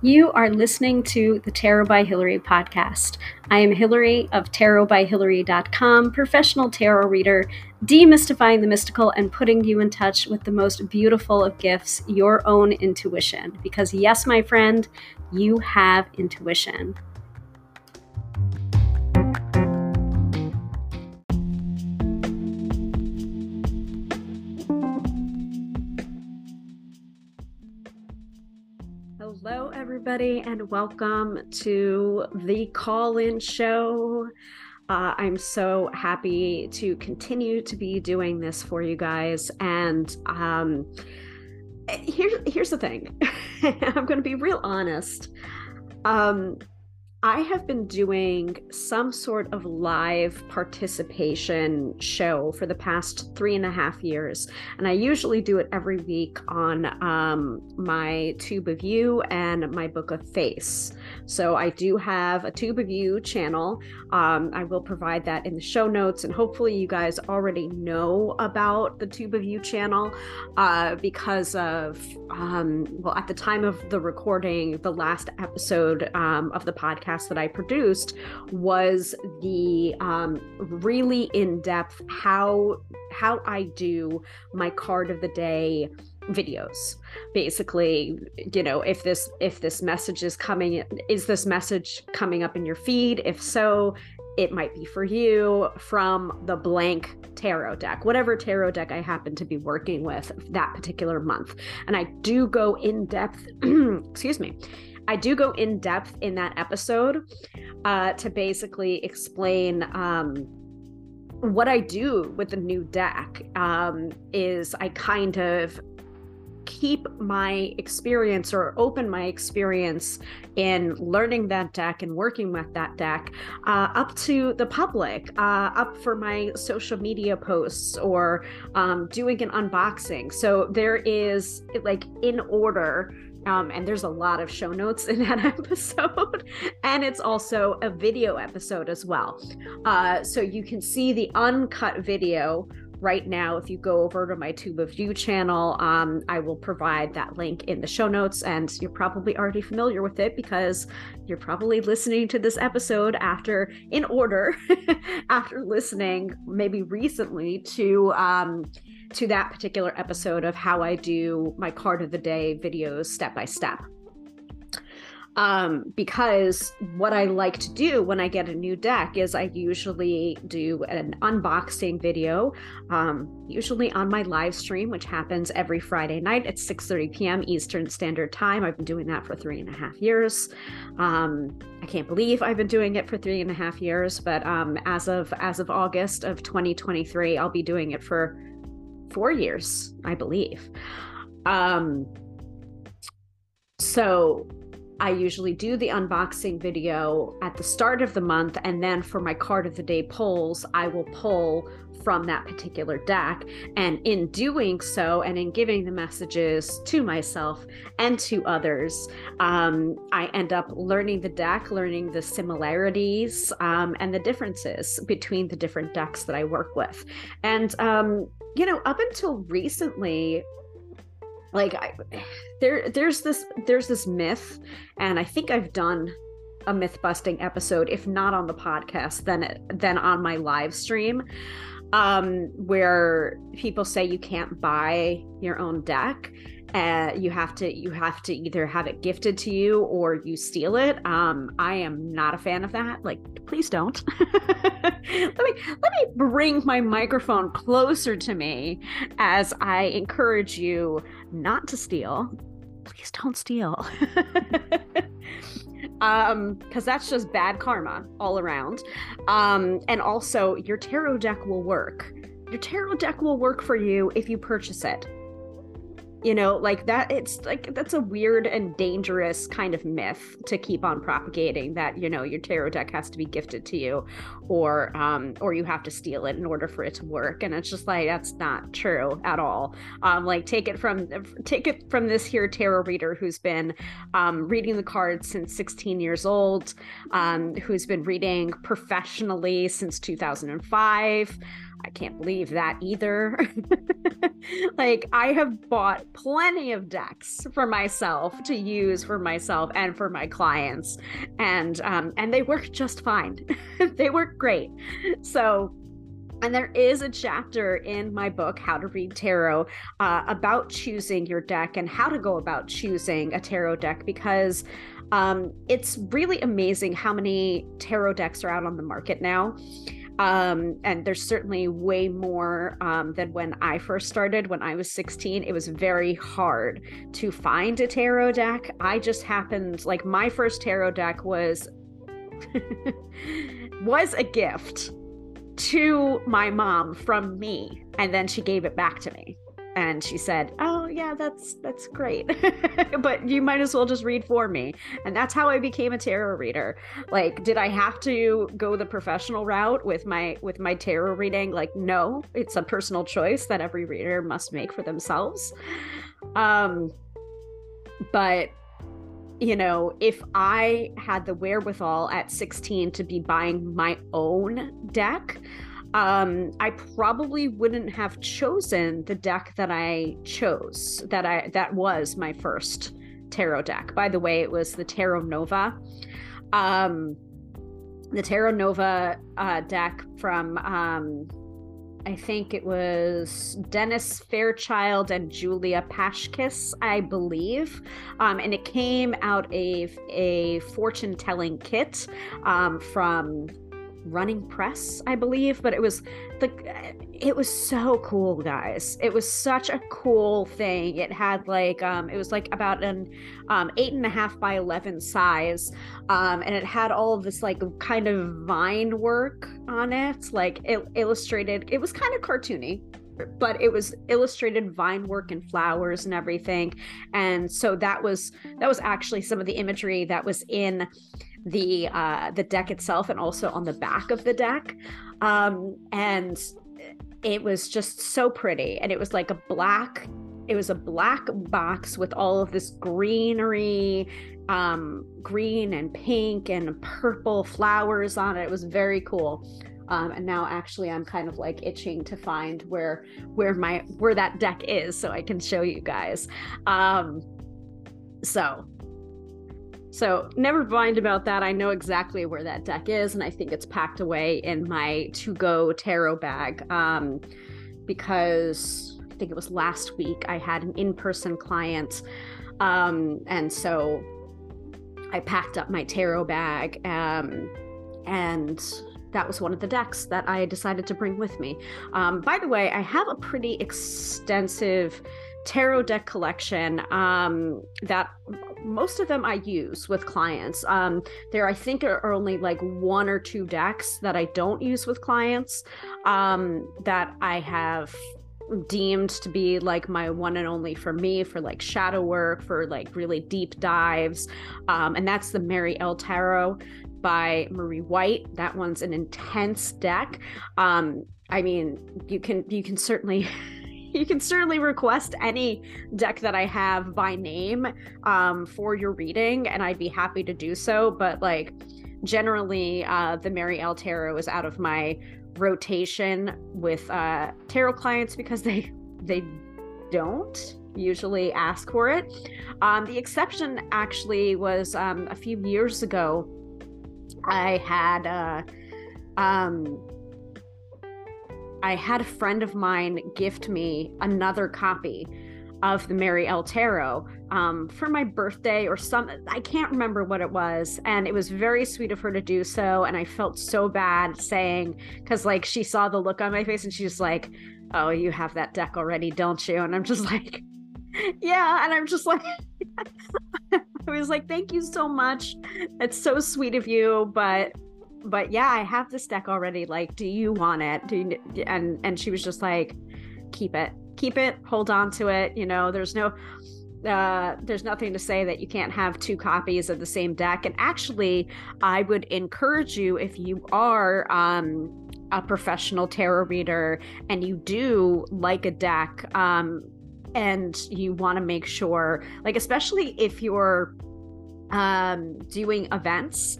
You are listening to the Tarot by Hilary podcast. I am Hilary of tarotbyhilary.com, professional tarot reader, demystifying the mystical and putting you in touch with the most beautiful of gifts, your own intuition. Because, yes, my friend, you have intuition. Everybody, and welcome to the call in show. Uh, I'm so happy to continue to be doing this for you guys. And um, here, here's the thing I'm going to be real honest. Um, I have been doing some sort of live participation show for the past three and a half years. And I usually do it every week on um, my Tube of You and my Book of Face. So I do have a Tube of You channel. Um, I will provide that in the show notes. And hopefully, you guys already know about the Tube of You channel uh, because of, um, well, at the time of the recording, the last episode um, of the podcast podcast that I produced was the um, really in depth how how I do my card of the day videos basically you know if this if this message is coming is this message coming up in your feed if so it might be for you from the blank tarot deck, whatever tarot deck I happen to be working with that particular month. And I do go in depth, excuse me, I do go in depth in that episode uh, to basically explain um, what I do with the new deck. Um, is I kind of keep my experience or open my experience in learning that deck and working with that deck uh, up to the public, uh, up for my social media posts or um, doing an unboxing. So there is like in order um, and there's a lot of show notes in that episode. and it's also a video episode as well. Uh, so you can see the uncut video right now if you go over to my tube of you channel um, i will provide that link in the show notes and you're probably already familiar with it because you're probably listening to this episode after in order after listening maybe recently to um, to that particular episode of how I do my card of the day videos step by step. Um, because what I like to do when I get a new deck is I usually do an unboxing video, um, usually on my live stream, which happens every Friday night at 6:30 p.m. Eastern Standard Time. I've been doing that for three and a half years. Um, I can't believe I've been doing it for three and a half years, but um, as of as of August of 2023, I'll be doing it for four years, I believe. Um, so I usually do the unboxing video at the start of the month. And then for my card of the day polls, I will pull from that particular deck. And in doing so, and in giving the messages to myself and to others, um, I end up learning the deck, learning the similarities um, and the differences between the different decks that I work with. And, um, you know, up until recently, like I, there there's this there's this myth and i think i've done a myth busting episode if not on the podcast then then on my live stream um where people say you can't buy your own deck uh, you have to you have to either have it gifted to you or you steal it. Um i am not a fan of that. Like please don't. Let me let me bring my microphone closer to me as i encourage you not to steal. Please don't steal. Um because that's just bad karma all around. Um and also your tarot deck will work. Your tarot deck will work for you if you purchase it you know like that it's like that's a weird and dangerous kind of myth to keep on propagating that you know your tarot deck has to be gifted to you or um or you have to steal it in order for it to work. And it's just like that's not true at all. Um like take it from take it from this here tarot reader who's been um reading the cards since 16 years old um who's been reading professionally since 2005 I can't believe that either. like I have bought plenty of decks for myself to use for myself and for my clients, and um, and they work just fine. they work great. So and there is a chapter in my book, How to Read Tarot, uh, about choosing your deck and how to go about choosing a tarot deck because um, it's really amazing how many tarot decks are out on the market now. Um, and there's certainly way more um, than when I first started. When I was 16, it was very hard to find a tarot deck. I just happened, like, my first tarot deck was was a gift to my mom from me, and then she gave it back to me and she said oh yeah that's that's great. But you might as well just read for me. And that's how i became a tarot reader. Like did i have to go the professional route with my with my tarot reading? Like no it's a personal choice that every reader must make for themselves. Um but you know, if I had the wherewithal at 16 to be buying my own deck, um, I probably wouldn't have chosen the deck that I chose. That I that was my first tarot deck. By the way, it was the Tarot Nova. Um, the Tarot Nova uh, deck from um, I think it was Dennis Fairchild and Julia Paschkis, I believe. Um, and it came out of a fortune telling kit um, from running press i believe but it was the it was so cool guys. It was such a cool thing. It had like um it was like about an um eight and a half by 11 size um and it had all of this like kind of vine work on it. Like it illustrated it was kind of cartoony but it was illustrated vine work and flowers and everything. And so that was that was actually some of the imagery that was in the uh, the deck itself and also on the back of the deck, um, and it was just so pretty. And it was like a black. It was a black box with all of this greenery, um, green and pink and purple flowers on it. It was very cool. Um, and now actually i'm kind of like itching to find where where my where that deck is so i can show you guys um so so never mind about that. I know exactly where that deck is, and I think it's packed away in my to-go tarot bag. Um, because I think it was last week I had an in-person client, um, and so I packed up my tarot bag, um, and that was one of the decks that I decided to bring with me. Um, by the way, I have a pretty extensive tarot deck collection um, that most of them I use with clients. Um, there, I think, are only like one or two decks that I don't use with clients um, that I have deemed to be like my one and only for me for like shadow work, for like really deep dives. Um, and that's the Mary-El Tarot by Marie White. That one's an intense deck. Um, I mean, you can you can certainly you can certainly request any deck that I have by name um, for your reading, and I'd be happy to do so. But like generally, uh, the Mary-El Tarot is out of my rotation with uh, tarot clients because they they don't usually ask for it. Um, the exception actually was um, a few years ago. I had uh, um, I had a friend of mine gift me another copy of the Mary-El Tarot um, for my birthday or some, I can't remember what it was. And it was very sweet of her to do so. And I felt so bad saying, because like she saw the look on my face and she's like, oh, you have that deck already, don't you? And I'm just like, yeah. And I'm just like, I was like, thank you so much. It's so sweet of you. But but yeah, I have this deck already. Like, do you want it? Do you, and and she was just like, keep it, keep it, hold on to it. You know, there's no uh, there's nothing to say that you can't have two copies of the same deck. And actually, I would encourage you if you are um, a professional tarot reader and you do like a deck um, and you want to make sure, like, especially if you're um, doing events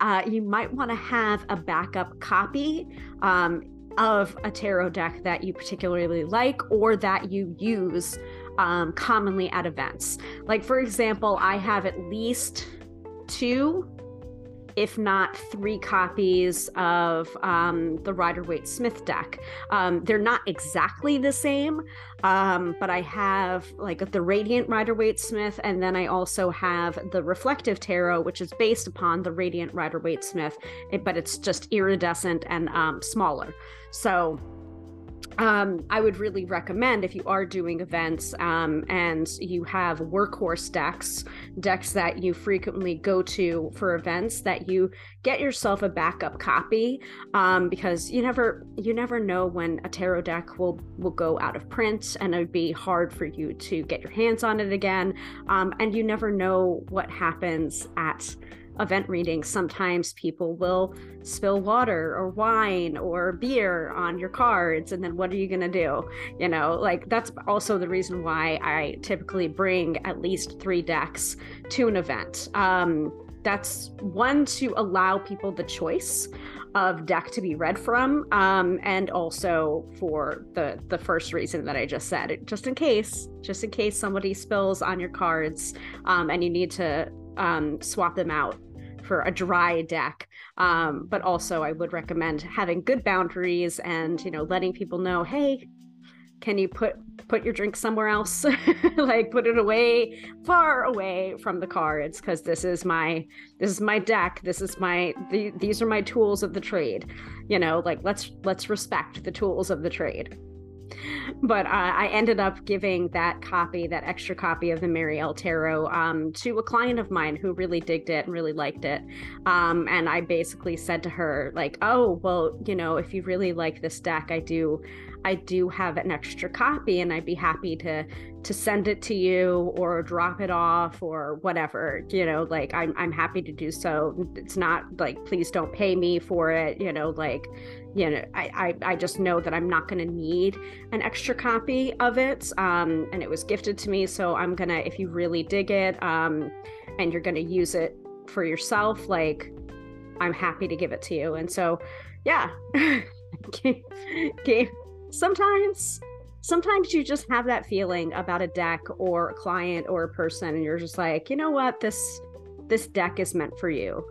uh, you might want to have a backup copy um, of a tarot deck that you particularly like or that you use um, commonly at events. Like, for example, I have at least two if not three copies of um, the Rider Waite Smith deck. Um, they're not exactly the same, um, but I have like the Radiant Rider Waite Smith, and then I also have the Reflective Tarot, which is based upon the Radiant Rider Waite Smith, but it's just iridescent and um, smaller. So um, I would really recommend if you are doing events um, and you have workhorse decks, decks that you frequently go to for events, that you get yourself a backup copy um, because you never you never know when a tarot deck will will go out of print and it would be hard for you to get your hands on it again, um, and you never know what happens at event readings, sometimes people will spill water or wine or beer on your cards. And then what are you going to do? You know, like that's also the reason why I typically bring at least three decks to an event. Um, that's one to allow people the choice of deck to be read from um, and also for the the first reason that i just said just in case just in case somebody spills on your cards um, and you need to um, swap them out for a dry deck. Um, but also, I would recommend having good boundaries and you know letting people know, hey, can you put put your drink somewhere else? Like put it away far away from the cards because this is my this is my deck. This is my the, these are my tools of the trade. You know like let's let's respect the tools of the trade but uh, I ended up giving that copy, that extra copy of the Mary-El Tarot, um, to a client of mine who really digged it and really liked it. Um, and I basically said to her, like, "Oh, well, you know, if you really like this deck, I do, I do have an extra copy, and I'd be happy to to send it to you or drop it off or whatever. You know, like I'm I'm happy to do so. It's not like please don't pay me for it. You know, like." you know, I, I, I just know that I'm not going to need an extra copy of it. Um, and it was gifted to me. So I'm going to, if you really dig it um, and you're going to use it for yourself, like, I'm happy to give it to you. And so, yeah, sometimes sometimes you just have that feeling about a deck or a client or a person and you're just like you know what? This this deck is meant for you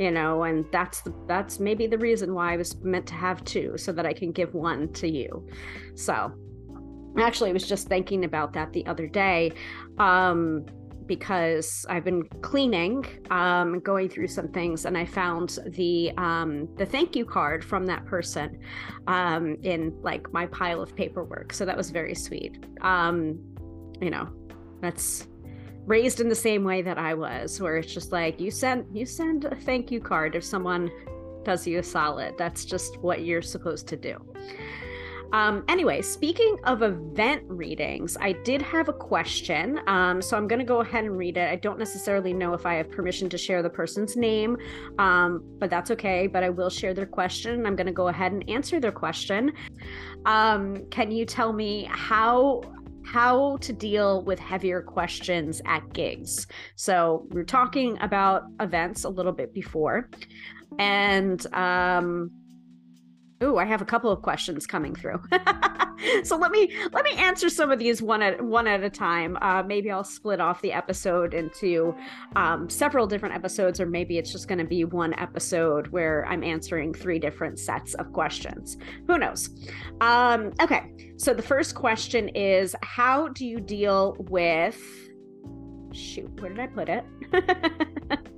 you know and that's the that's maybe the reason why i was meant to have two so that i can give one to you. So actually i was just thinking about that the other day. Um because I've been cleaning, um, going through some things, and I found the um, the thank you card from that person um, in like my pile of paperwork. So that was very sweet. Um, you know, that's raised in the same way that I was, where it's just like you send you send a thank you card if someone does you a solid. That's just what you're supposed to do. Um, anyway, speaking of event readings, I did have a question. Um, so I'm going to go ahead and read it. I don't necessarily know if I have permission to share the person's name, um, but that's okay. But I will share their question. I'm going to go ahead and answer their question. Um, can you tell me how how to deal with heavier questions at gigs. So we are talking about events a little bit before, and um, Ooh, I have a couple of questions coming through. so let me let me answer some of these one at one at a time. Uh, maybe I'll split off the episode into um, several different episodes, or maybe it's just going to be one episode where I'm answering three different sets of questions. Who knows? Um, okay, so the first question is: How do you deal with? Shoot, where did I put it?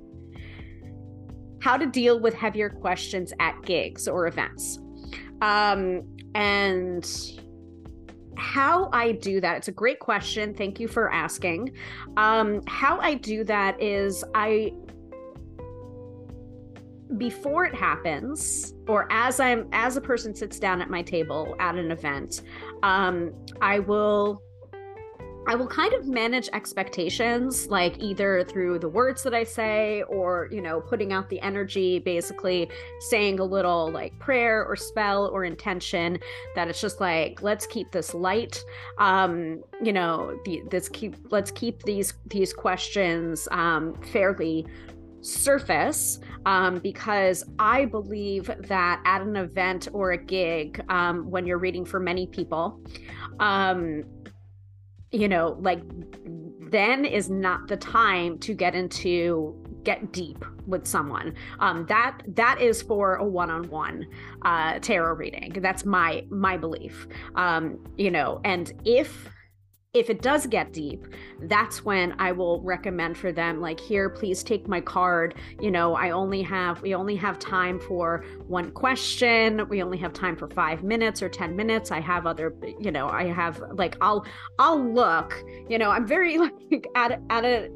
how to deal with heavier questions at gigs or events. Um, and how I do that, it's a great question. Thank you for asking. Um, how I do that is I, before it happens, or as I'm, as a person sits down at my table at an event, um, I will I will kind of manage expectations, like either through the words that I say or, you know, putting out the energy, basically saying a little like prayer or spell or intention that it's just like, let's keep this light. Um, you know, the, this keep, let's keep these, these questions um, fairly surface um, because I believe that at an event or a gig, um, when you're reading for many people, um, you know, like then is not the time to get into get deep with someone. Um, that that is for a one-on-one uh, tarot reading. That's my my belief. Um, you know, and if if it does get deep, that's when I will recommend for them, like, here, please take my card. You know, I only have, we only have time for one question. We only have time for five minutes or 10 minutes. I have other, you know, I have like, I'll, I'll look, you know, I'm very like at, at a,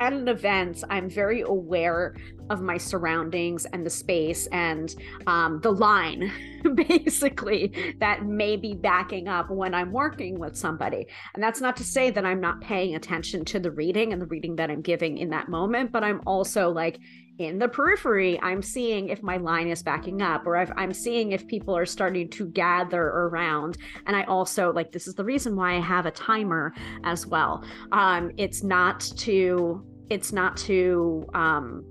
at an event, I'm very aware of my surroundings and the space and um, the line, basically, that may be backing up when I'm working with somebody. And that's not to say that I'm not paying attention to the reading and the reading that I'm giving in that moment, but I'm also like, in the periphery, I'm seeing if my line is backing up or if I'm seeing if people are starting to gather around. And I also like this is the reason why I have a timer as well. Um, it's not to it's not to um,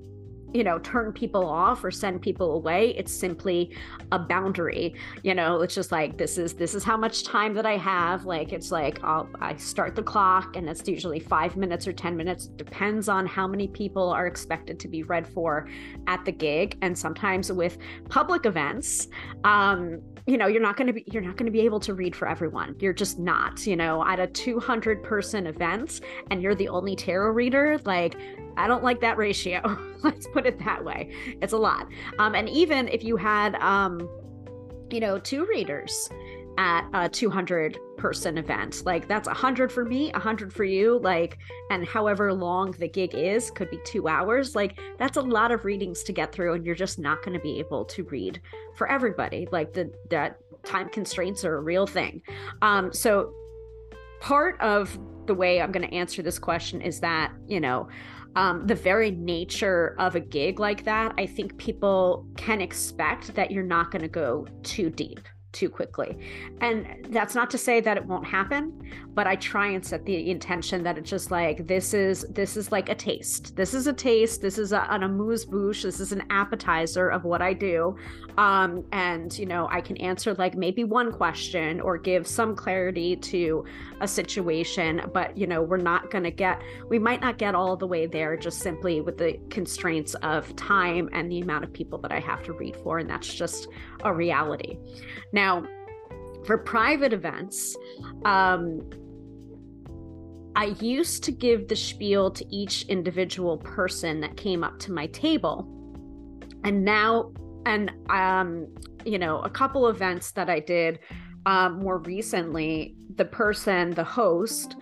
you know turn people off or send people away. It's simply a boundary you know? It's just like this is this is how much time that i have. Like it's like I'll, i start the clock and it's usually five minutes or ten minutes. Depends on how many people are expected to be read for at the gig. And sometimes with public events um you know you're not going to be you're not going to be able to read for everyone. You're just not you know at a 200 person event and you're the only tarot reader like i don't like that ratio. Let's put it that way. It's a lot. Um and even if you had um you know two readers at a 200 person event. Like that's a 100 for me a 100 for you like and however long the gig is could be two hours. Like that's a lot of readings to get through and you're just not going to be able to read for everybody. Like the that time constraints are a real thing. Um so part of the way i'm going to answer this question is that you know um, the very nature of a gig like that, I think people can expect that you're not going to go too deep too quickly. And that's not to say that it won't happen, but I try and set the intention that it's just like this is this is like a taste. This is a taste. This is a, an amuse bouche. This is an appetizer of what I do. Um, and you know, I can answer like maybe one question or give some clarity to a situation, but you know, we're not going to get we might not get all the way there just simply with the constraints of time and the amount of people that I have to read for and that's just a reality. Now, for private events, um, I used to give the spiel to each individual person that came up to my table. And now, and, um, you know, a couple events that I did um, more recently, the person, the host,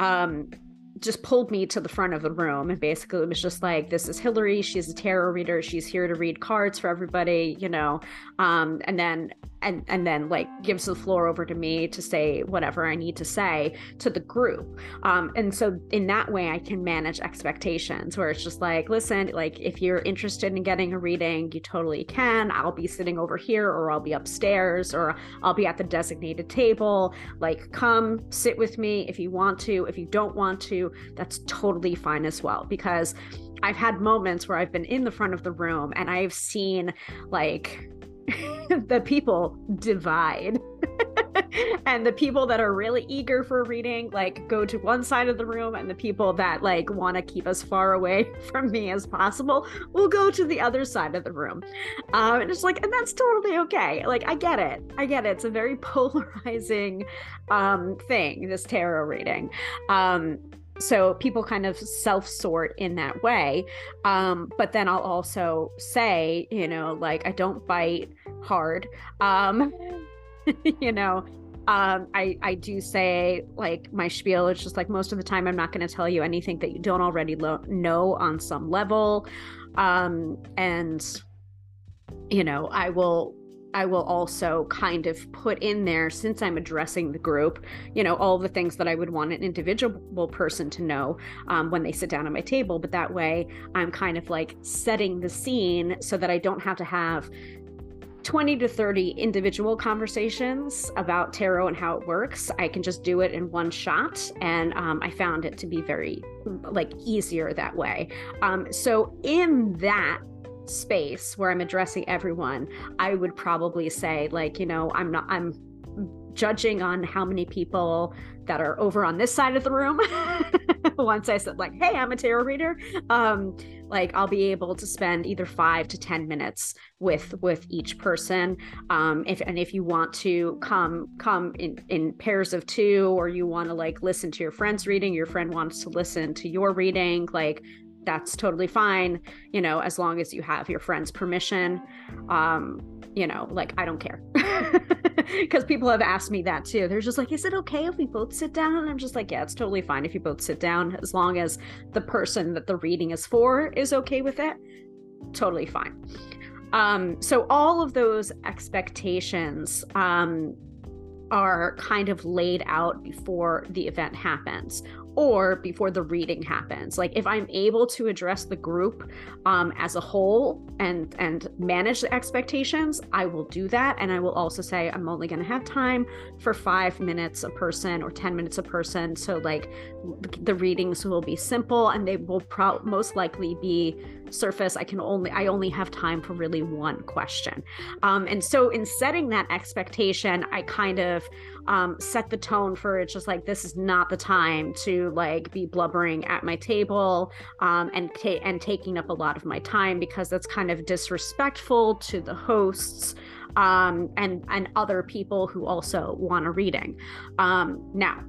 um, just pulled me to the front of the room and basically it was just like this is hilary she's a tarot reader she's here to read cards for everybody you know um, and then and and then like gives the floor over to me to say whatever I need to say to the group. Um, and so in that way, I can manage expectations where it's just like, listen, like if you're interested in getting a reading, you totally can. I'll be sitting over here, or I'll be upstairs, or I'll be at the designated table. Like, come sit with me if you want to. If you don't want to, that's totally fine as well because. I've had moments where I've been in the front of the room and I've seen like the people divide. and the people that are really eager for reading like go to one side of the room and the people that like want to keep as far away from me as possible will go to the other side of the room. Um and it's like and that's totally okay. Like i get it. I get it. It's a very polarizing um thing this tarot reading. Um so people kind of self sort in that way. Um, but then i'll also say you know like i don't bite hard um, you know um, I, I do say like my spiel is just like most of the time i'm not going to tell you anything that you don't already lo- know on some level um, and you know i will I will also kind of put in there, since I'm addressing the group, you know, all the things that I would want an individual person to know um, when they sit down at my table. But that way, I'm kind of like setting the scene so that I don't have to have 20 to 30 individual conversations about tarot and how it works. I can just do it in one shot and um, i found it to be very like easier that way. Um, so in that space where i'm addressing everyone i would probably say like you know i'm not i'm judging on how many people that are over on this side of the room. Once i said like hey i'm a tarot reader um like i'll be able to spend either five to ten minutes with with each person. Um if and if you want to come come in in pairs of two or you want to like listen to your friend's reading your friend wants to listen to your reading like that's totally fine you know as long as you have your friend's permission. Um you know like i don't care. Because people have asked me that too. They're just like is it okay if we both sit down? And i'm just like yeah it's totally fine if you both sit down as long as the person that the reading is for is okay with it. Totally fine. Um so all of those expectations um are kind of laid out before the event happens or before the reading happens. Like if i'm able to address the group um, as a whole and and manage the expectations i will do that. And i will also say i'm only going to have time for five minutes a person or 10 minutes a person. So like the readings will be simple and they will pro- most likely be surface i can only i only have time for really one question um, and so in setting that expectation i kind of um, set the tone for it's just like this is not the time to like be blubbering at my table um, and ta- and taking up a lot of my time because that's kind of disrespectful to the hosts um, and and other people who also want a reading. Um, now,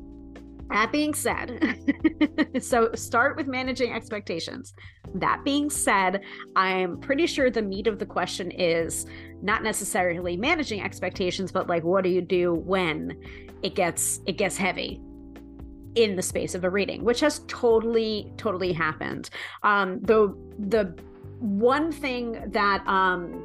that being said, so start with managing expectations. That being said, I'm pretty sure the meat of the question is not necessarily managing expectations, but like what do you do when it gets it gets heavy in the space of a reading, which has totally, totally happened. Um, the the one thing that um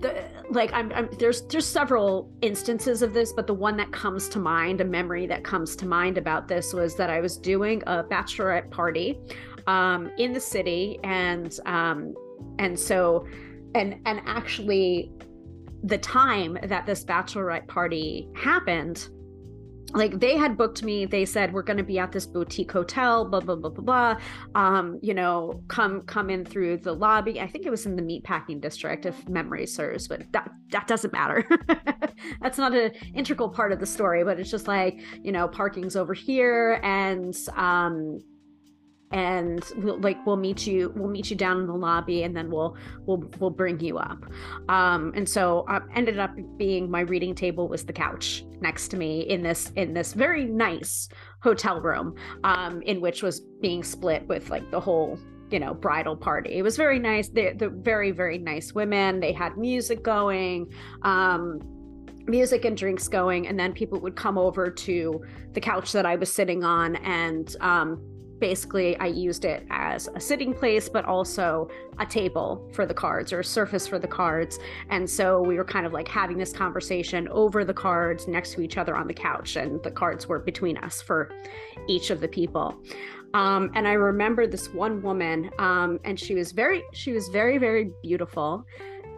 the like I'm, I'm, there's there's several instances of this but the one that comes to mind a memory that comes to mind about this was that i was doing a bachelorette party um, in the city and um, and so and and actually the time that this bachelorette party happened like they had booked me they said we're going to be at this boutique hotel blah blah blah blah blah. Um you know come come in through the lobby. I think it was in the meatpacking district if memory serves but that that doesn't matter. That's not an integral part of the story but it's just like you know parking's over here and um and we'll like we'll meet you we'll meet you down in the lobby and then we'll we'll we'll bring you up. Um and so uh, ended up being my reading table was the couch next to me in this in this very nice hotel room um in which was being split with like the whole you know bridal party. It was very nice. They're, they're very very nice women. They had music going um music and drinks going and then people would come over to the couch that i was sitting on and um, basically I used it as a sitting place, but also a table for the cards or a surface for the cards. And so we were kind of like having this conversation over the cards next to each other on the couch, and the cards were between us for each of the people. Um, and I remember this one woman, um, and she was very, she was very, very beautiful,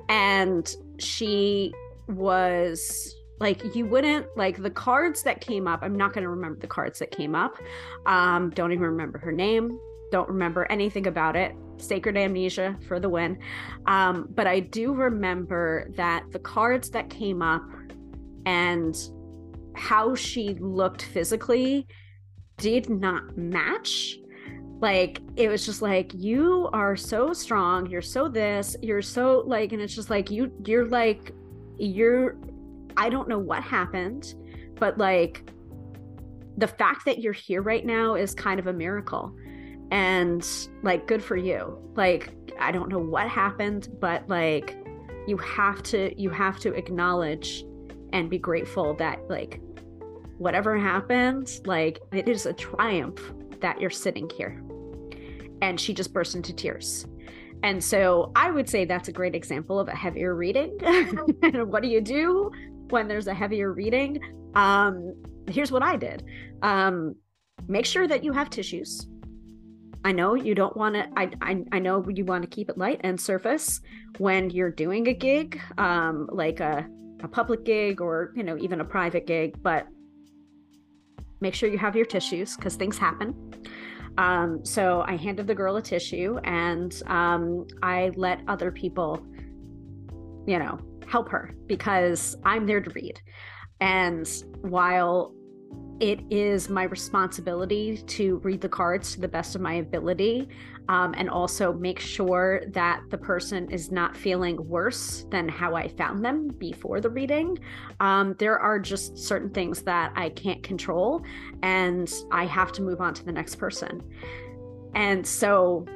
and she was like you wouldn't like the cards that came up i'm not going to remember the cards that came up um don't even remember her name don't remember anything about it sacred amnesia for the win um but i do remember that the cards that came up and how she looked physically did not match. Like it was just like you are so strong you're so this you're so like and it's just like you you're like you're I don't know what happened, but like the fact that you're here right now is kind of a miracle. And like, good for you. Like, I don't know what happened, but like, you have to, you have to acknowledge and be grateful that like, whatever happened, like, it is a triumph that you're sitting here. And she just burst into tears. And so I would say that's a great example of a heavier reading. what do you do? When there's a heavier reading, um, here's what I did. Um, make sure that you have tissues. I know you don't want to. I, I I know you want to keep it light and surface when you're doing a gig, um, like a a public gig or you know even a private gig. But make sure you have your tissues because things happen. Um, so I handed the girl a tissue and um, I let other people, you know, help her because I'm there to read. And while it is my responsibility to read the cards to the best of my ability um, and also make sure that the person is not feeling worse than how I found them before the reading. Um, there are just certain things that I can't control, and I have to move on to the next person. And so,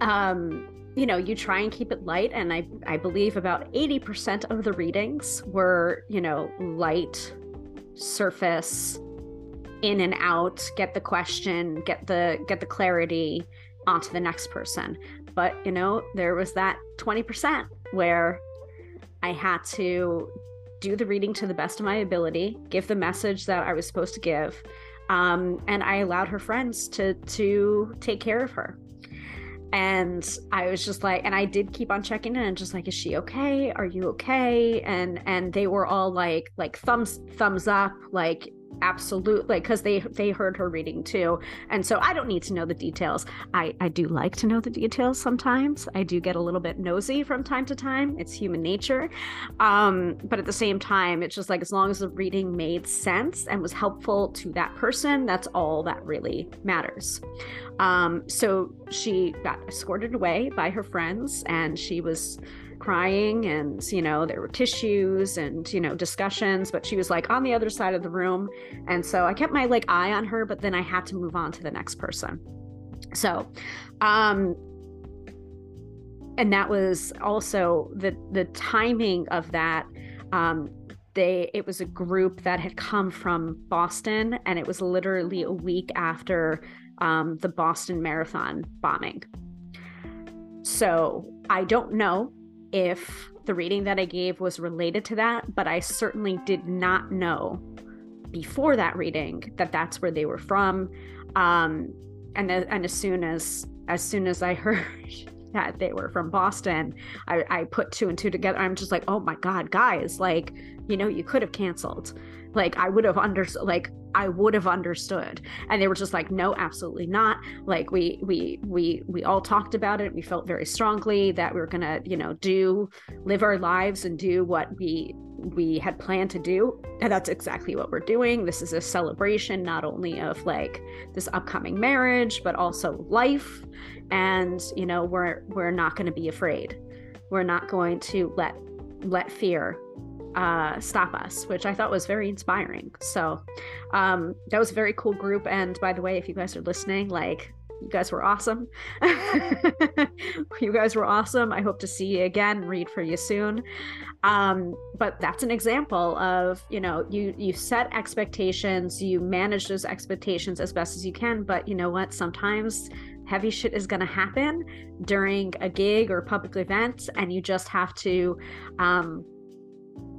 um, you know, you try and keep it light. And I, I believe about 80% of the readings were, you know, light surface in and out get the question get the get the clarity onto the next person but you know there was that 20% where i had to do the reading to the best of my ability give the message that i was supposed to give um, and i allowed her friends to to take care of her and i was just like and i did keep on checking in and just like is she okay? Are you okay? And and they were all like like thumbs thumbs up like absolute like because they they heard her reading too. And so i don't need to know the details. I i do like to know the details sometimes. I do get a little bit nosy from time to time. It's human nature. Um but at the same time it's just like as long as the reading made sense and was helpful to that person that's all that really matters. Um so she got escorted away by her friends and she was crying and you know there were tissues and you know discussions but she was like on the other side of the room. And so i kept my like eye on her but then i had to move on to the next person. So um and that was also the the timing of that um they it was a group that had come from boston and it was literally a week after um, the boston marathon bombing. So i don't know if the reading that I gave was related to that, but I certainly did not know before that reading that that's where they were from. Um, and and as soon as as soon as I heard that they were from Boston, I, I put two and two together. I'm just like, oh my god, guys, like you know, you could have canceled. Like I would have understood. Like I would have understood. And they were just like, no, absolutely not. Like we we we we all talked about it. We felt very strongly that we were gonna, you know, do live our lives and do what we we had planned to do. And that's exactly what we're doing. This is a celebration not only of like this upcoming marriage, but also life. And, you know, we're we're not gonna be afraid. We're not going to let let fear uh, stop us, which I thought was very inspiring. So um, that was a very cool group. And by the way, if you guys are listening, like you guys were awesome. you guys were awesome. I hope to see you again, read for you soon. Um, but that's an example of, you know, you you set expectations, you manage those expectations as best as you can, but you know what? Sometimes heavy shit is going to happen during a gig or public event and you just have to um,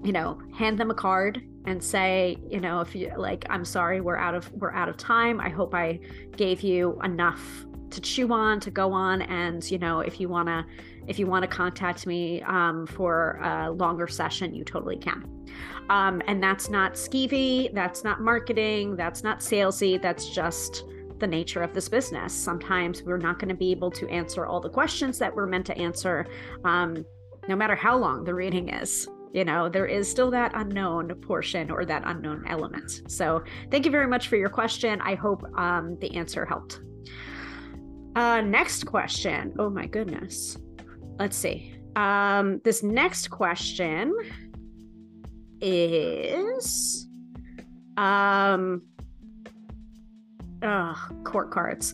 you know hand them a card and say you know if you like i'm sorry we're out of we're out of time. I hope i gave you enough to chew on to go on and you know if you want to if you want to contact me um, for a longer session you totally can. Um, and that's not skeevy that's not marketing that's not salesy that's just the nature of this business. Sometimes we're not going to be able to answer all the questions that we're meant to answer um, no matter how long the reading is you know there is still that unknown portion or that unknown element. So thank you very much for your question. I hope um, the answer helped. Uh, next question. Oh my goodness. Let's see. Um, this next question is um oh court cards.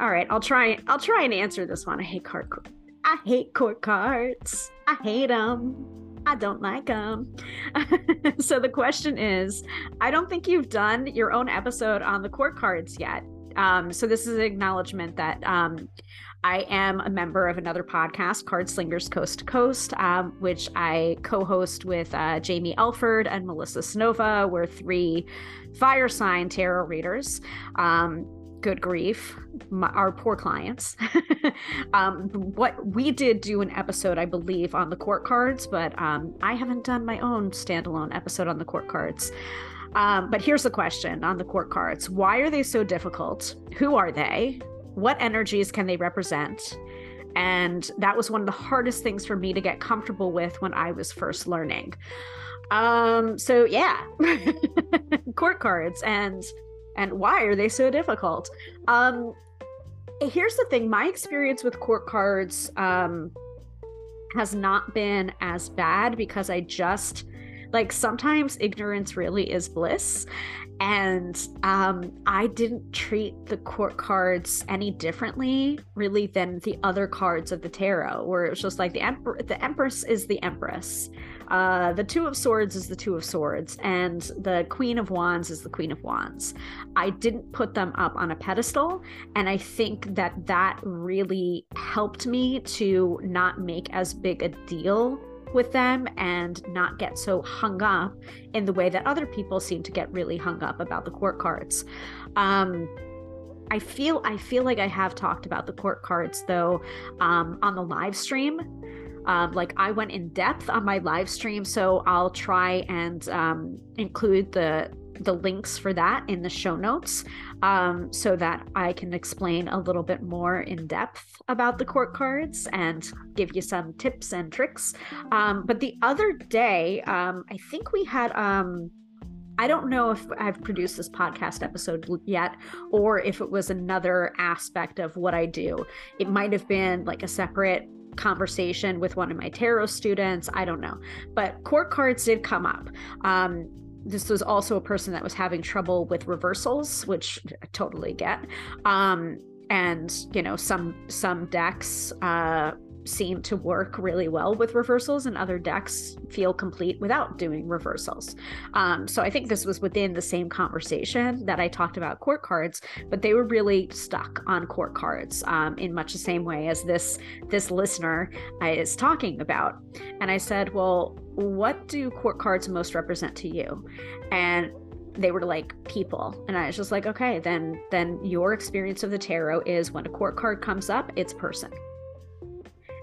All right i'll try i'll try and answer this one. I hate card i hate court cards. I hate them I don't like them. so the question is I don't think you've done your own episode on the court cards yet. Um, so this is an acknowledgement that um, I am a member of another podcast, Card Slingers Coast to Coast, um, which I co host with uh, Jaymi Elford and Melissa Cynova. We're three fire sign tarot readers. Um, good grief, my, our poor clients. um, what we did do an episode, I believe, on the court cards, but um, I haven't done my own standalone episode on the court cards. Um, but here's the question on the court cards Why are they so difficult? Who are they? What energies can they represent? And that was one of the hardest things for me to get comfortable with when I was first learning. Um, so yeah, court cards and and why are they so difficult? Um, here's the thing: my experience with court cards um, has not been as bad because I just like sometimes ignorance really is bliss, and um, I didn't treat the court cards any differently, really, than the other cards of the tarot, where it was just like the emperor, the empress is the empress, uh, the two of swords is the two of swords, and the queen of wands is the queen of wands. I didn't put them up on a pedestal, and I think that that really helped me to not make as big a deal with them and not get so hung up in the way that other people seem to get really hung up about the court cards. Um, I feel I feel like I have talked about the court cards though um, on the live stream. Um, like I went in depth on my live stream, so I'll try and um, include the the links for that in the show notes um, so that I can explain a little bit more in depth about the court cards and give you some tips and tricks. Um, but the other day, um, I think we had. Um, I don't know if I've produced this podcast episode yet or if it was another aspect of what I do. It might have been like a separate conversation with one of my tarot students. I don't know. But court cards did come up. Um, this was also a person that was having trouble with reversals, which I totally get. Um, and you know, some some decks uh, seem to work really well with reversals, and other decks feel complete without doing reversals. Um, so I think this was within the same conversation that I talked about court cards, but they were really stuck on court cards um, in much the same way as this this listener is talking about. And I said, well what do court cards most represent to you? And they were like people and i was just like okay then then your experience of the tarot is when a court card comes up it's person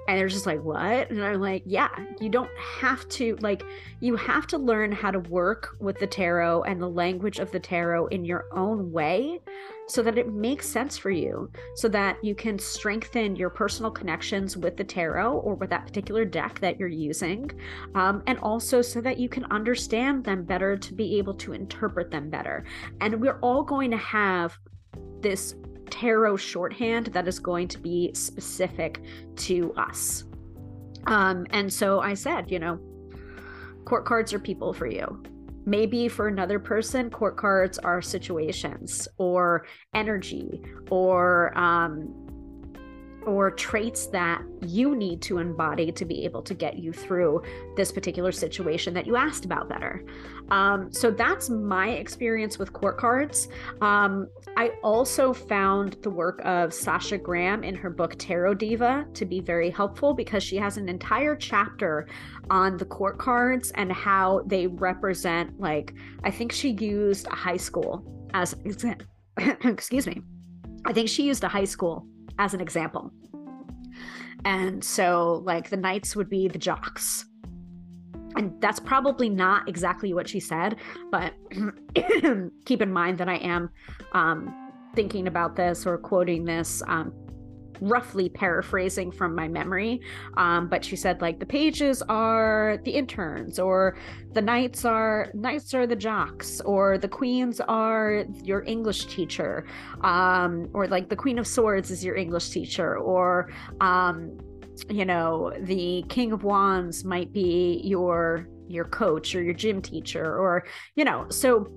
and they're just like what? And i'm like yeah you don't have to like you have to learn how to work with the tarot and the language of the tarot in your own way so that it makes sense for you so that you can strengthen your personal connections with the tarot or with that particular deck that you're using um, and also so that you can understand them better to be able to interpret them better. And we're all going to have this tarot shorthand that is going to be specific to us. Um, and so I said, you know, court cards are people for you. Maybe for another person, court cards are situations or energy or um, or traits that you need to embody to be able to get you through this particular situation that you asked about better. Um, so that's my experience with court cards. Um, I also found the work of Sasha Graham in her book Tarot Diva to be very helpful because she has an entire chapter on the court cards and how they represent, like, I think she used a high school as, excuse me, I think she used a high school as an example. And so, like, the knights would be the jocks. And that's probably not exactly what she said, but keep in mind that I am um, thinking about this or quoting this um, roughly paraphrasing from my memory. Um, but she said like the pages are the interns, or the knights are knights are the jocks, or the queens are your English teacher, um, or like the Queen of Swords is your English teacher, or um, you know the King of Wands might be your your coach or your gym teacher, or you know so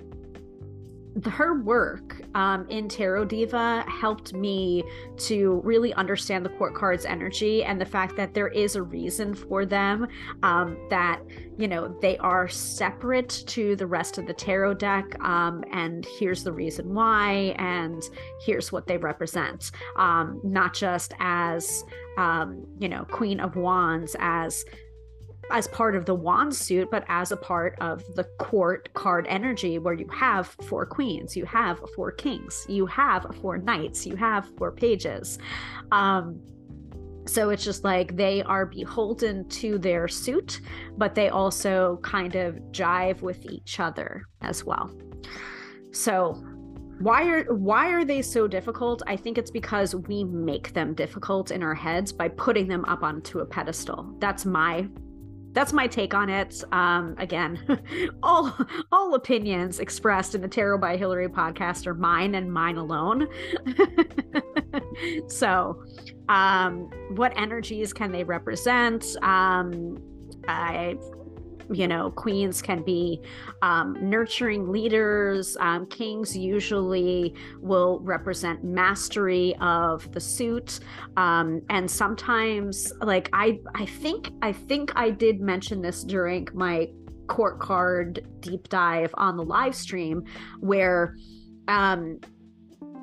her work um, in Tarot Diva helped me to really understand the court cards energy and the fact that there is a reason for them, um, that, you know, they are separate to the rest of the tarot deck. Um, and here's the reason why, and here's what they represent. Um, not just as, um, you know, Queen of Wands, as as part of the wand suit, but as a part of the court card energy where you have four queens, you have four kings, you have four knights, you have four pages. Um, so it's just like they are beholden to their suit, but they also kind of jive with each other as well. So why are why are they so difficult i think it's because we make them difficult in our heads by putting them up onto a pedestal that's my that's my take on it. Um again all all opinions expressed in the tarot by hilary podcast are mine and mine alone. So um what energies can they represent? Um i you know queens can be um, nurturing leaders. Um, kings usually will represent mastery of the suit. Um, and sometimes like i i think i think i did mention this during my court card deep dive on the live stream where um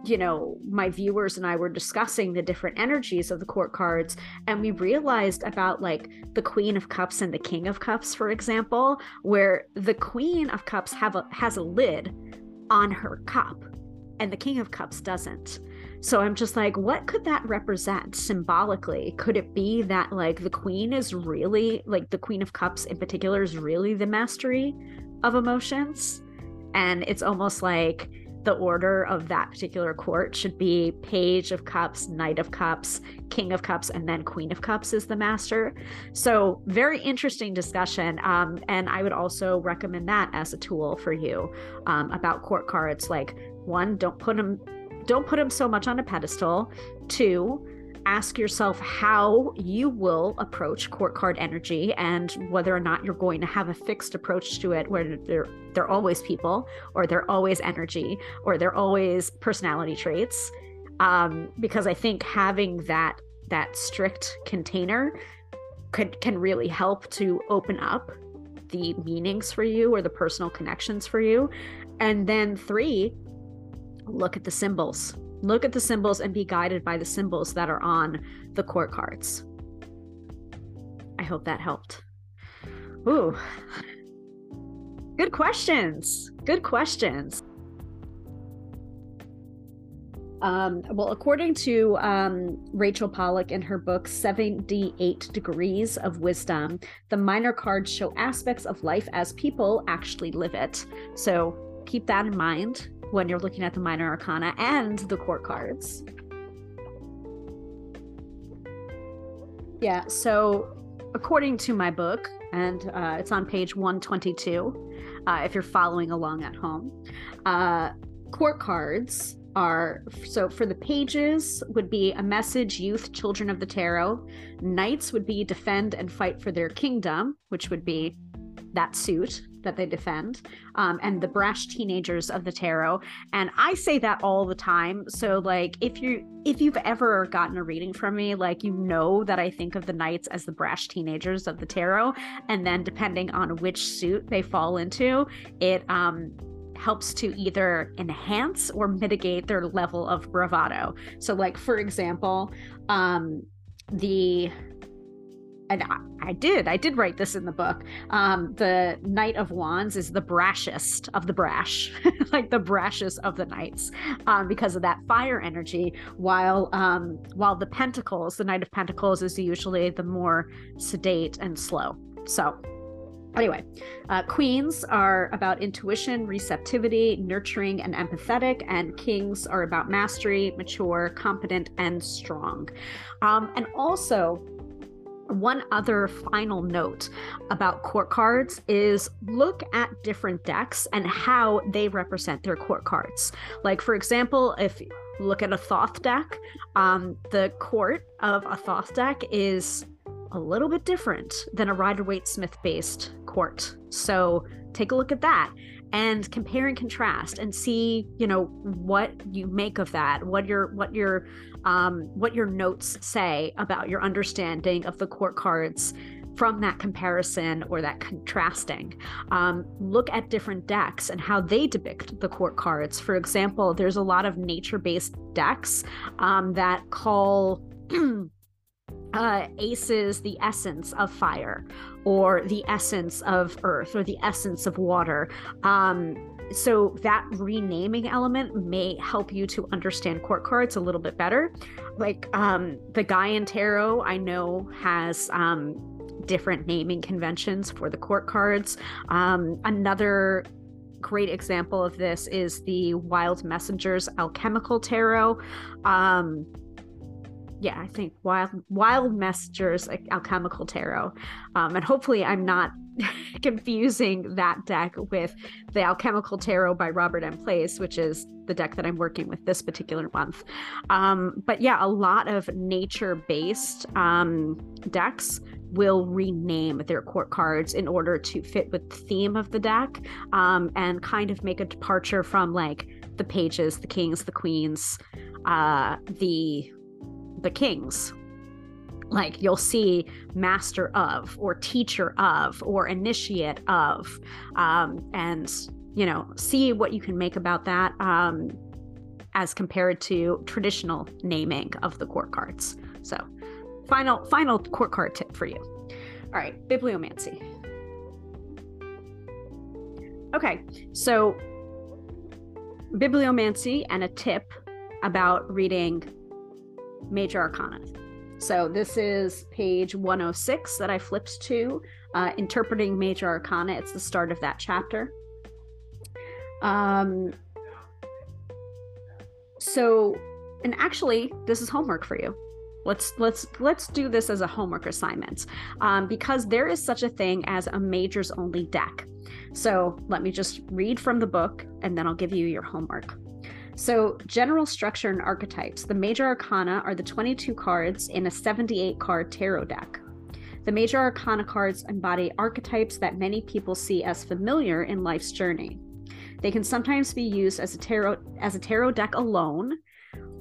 you know, my viewers and I were discussing the different energies of the court cards, and we realized about like the Queen of Cups and the King of Cups, for example, where the Queen of Cups have a has a lid on her cup, and the King of Cups doesn't. So I'm just like, what could that represent symbolically? Could it be that like the Queen is really like the Queen of Cups in particular is really the mastery of emotions? And it's almost like the order of that particular court should be Page of Cups, Knight of Cups, King of Cups, and then Queen of Cups is the master. So, very interesting discussion. Um, and I would also recommend that as a tool for you um, about court cards. Like, one, don't put them. Don't put them so much on a pedestal. Two, ask yourself how you will approach court card energy and whether or not you're going to have a fixed approach to it where they're they're always people or they're always energy or they're always personality traits. Um, because i think having that that strict container could can really help to open up the meanings for you or the personal connections for you. And then three look at the symbols Look at the symbols and be guided by the symbols that are on the court cards. I hope that helped. Ooh. Good questions. Good questions. Um, well, according to um, Rachel Pollack in her book, 78 Degrees of Wisdom, the minor cards show aspects of life as people actually live it. So keep that in mind when you're looking at the minor arcana and the court cards. Yeah, so according to my book, and uh, it's on page 122, uh, if you're following along at home, uh, court cards are so for the pages would be a message youth children of the tarot knights would be defend and fight for their kingdom which would be that suit that they defend um, and the brash teenagers of the tarot. And i say that all the time. So like if you if you've ever gotten a reading from me like you know that i think of the knights as the brash teenagers of the tarot. And then depending on which suit they fall into it um helps to either enhance or mitigate their level of bravado. So like for example um the and I, I, did i did write this in the book um, the knight of wands is the brashest of the brash like the brashest of the knights um, because of that fire energy while um, while the pentacles the knight of pentacles is usually the more sedate and slow so Anyway, uh, queens are about intuition, receptivity, nurturing, and empathetic, and kings are about mastery, mature, competent, and strong. Um, and also, one other final note about court cards is look at different decks and how they represent their court cards. Like, for example, if you look at a Thoth deck, um, the court of a Thoth deck is a little bit different than a Rider Waite Smith based court. So take a look at that and compare and contrast and see you know what you make of that what your what your um, what your notes say about your understanding of the court cards from that comparison or that contrasting. Um, look at different decks and how they depict the court cards. For example, there's a lot of nature based decks um, that call uh, aces the essence of fire or the essence of earth or the essence of water. Um, so that renaming element may help you to understand court cards a little bit better. Like um, the Gaian Tarot, I know has um, different naming conventions for the court cards. Um, another great example of this is the Wild Messengers Alchemical Tarot. Um, yeah, I think Wild Wild Messengers Alchemical Tarot, um, and hopefully I'm not confusing that deck with the Alchemical Tarot by Robert M. Place, which is the deck that I'm working with this particular month. Um, but yeah, a lot of nature-based um, decks will rename their court cards in order to fit with the theme of the deck um, and kind of make a departure from like the pages, the kings, the queens, uh, the the kings like you'll see master of or teacher of or initiate of um, and you know see what you can make about that um, as compared to traditional naming of the court cards. So final final court card tip for you. All right bibliomancy. Okay so bibliomancy and a tip about reading major arcana so this is page 106 that I flipped to, uh, interpreting major arcana. It's the start of that chapter. Um, so, and actually, this is homework for you. Let's let's let's do this as a homework assignment um, because there is such a thing as a majors only deck. So let me just read from the book and then I'll give you your homework. So, general structure and archetypes. The major arcana are the 22 cards in a 78 card tarot deck. The major arcana cards embody archetypes that many people see as familiar in life's journey. They can sometimes be used as a tarot as a tarot deck alone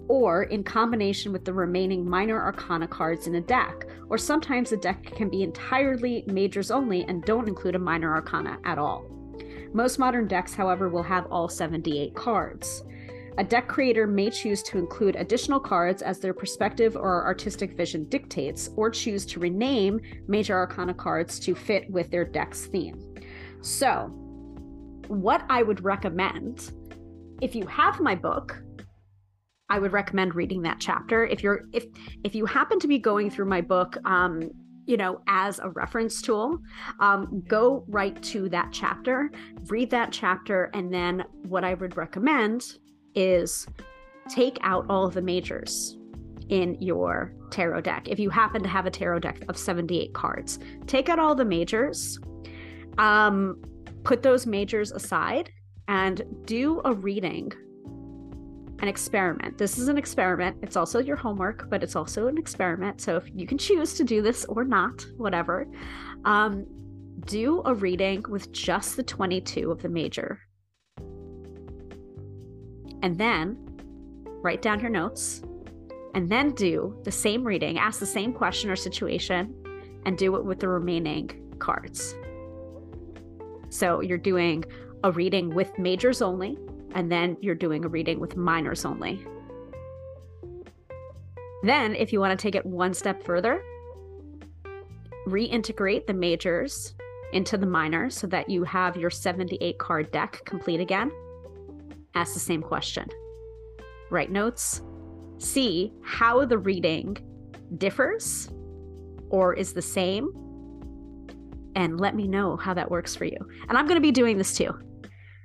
or in combination with the remaining minor arcana cards in a deck, or sometimes the deck can be entirely majors only and don't include a minor arcana at all. Most modern decks, however, will have all 78 cards. A deck creator may choose to include additional cards as their perspective or artistic vision dictates, or choose to rename major arcana cards to fit with their deck's theme. So, what I would recommend, if you have my book, I would recommend reading that chapter. If you're if if you happen to be going through my book, um, you know, as a reference tool, um, go right to that chapter, read that chapter, and then what I would recommend is take out all of the majors in your tarot deck. If you happen to have a tarot deck of 78 cards, take out all the majors, um, put those majors aside, and do a reading, an experiment. This is an experiment. It's also your homework, but it's also an experiment. So if you can choose to do this or not, whatever, um, do a reading with just the 22 of the major and then write down your notes and then do the same reading, ask the same question or situation, and do it with the remaining cards. So you're doing a reading with majors only, and then you're doing a reading with minors only. Then, if you want to take it one step further, reintegrate the majors into the minors so that you have your 78 card deck complete again ask the same question. Write notes, see how the reading differs or is the same, and let me know how that works for you. And I'm going to be doing this too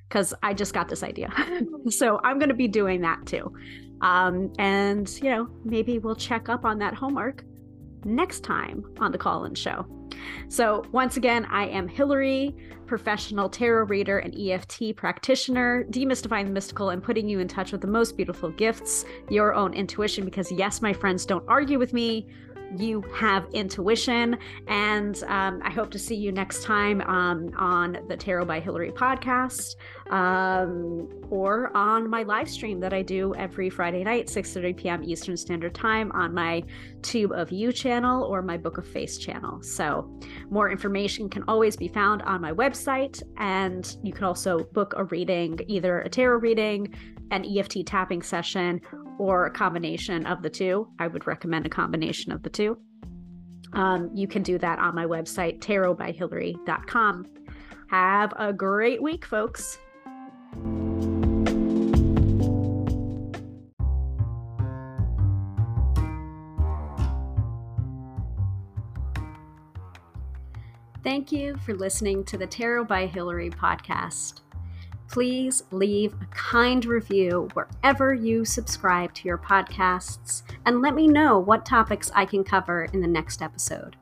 because I just got this idea. so I'm going to be doing that too. Um, and, you know, maybe we'll check up on that homework next time on the call in show. So, once again, I am Hilary, professional tarot reader and EFT practitioner, demystifying the mystical and putting you in touch with the most beautiful gifts, your own intuition. Because, yes, my friends, don't argue with me you have intuition. And um, I hope to see you next time um, on the Tarot by Hilary podcast um, or on my live stream that I do every Friday night, 6.30 p.m. Eastern Standard Time on my Tube of You channel or my Book of Face channel. So more information can always be found on my website. And you can also book a reading, either a tarot reading, an EFT tapping session, or a combination of the two. I would recommend a combination of the two. Um, you can do that on my website, tarotbyhilary.com. Have a great week, folks. Thank you for listening to the Tarot by Hilary podcast. Please leave a kind review wherever you subscribe to your podcasts and let me know what topics I can cover in the next episode.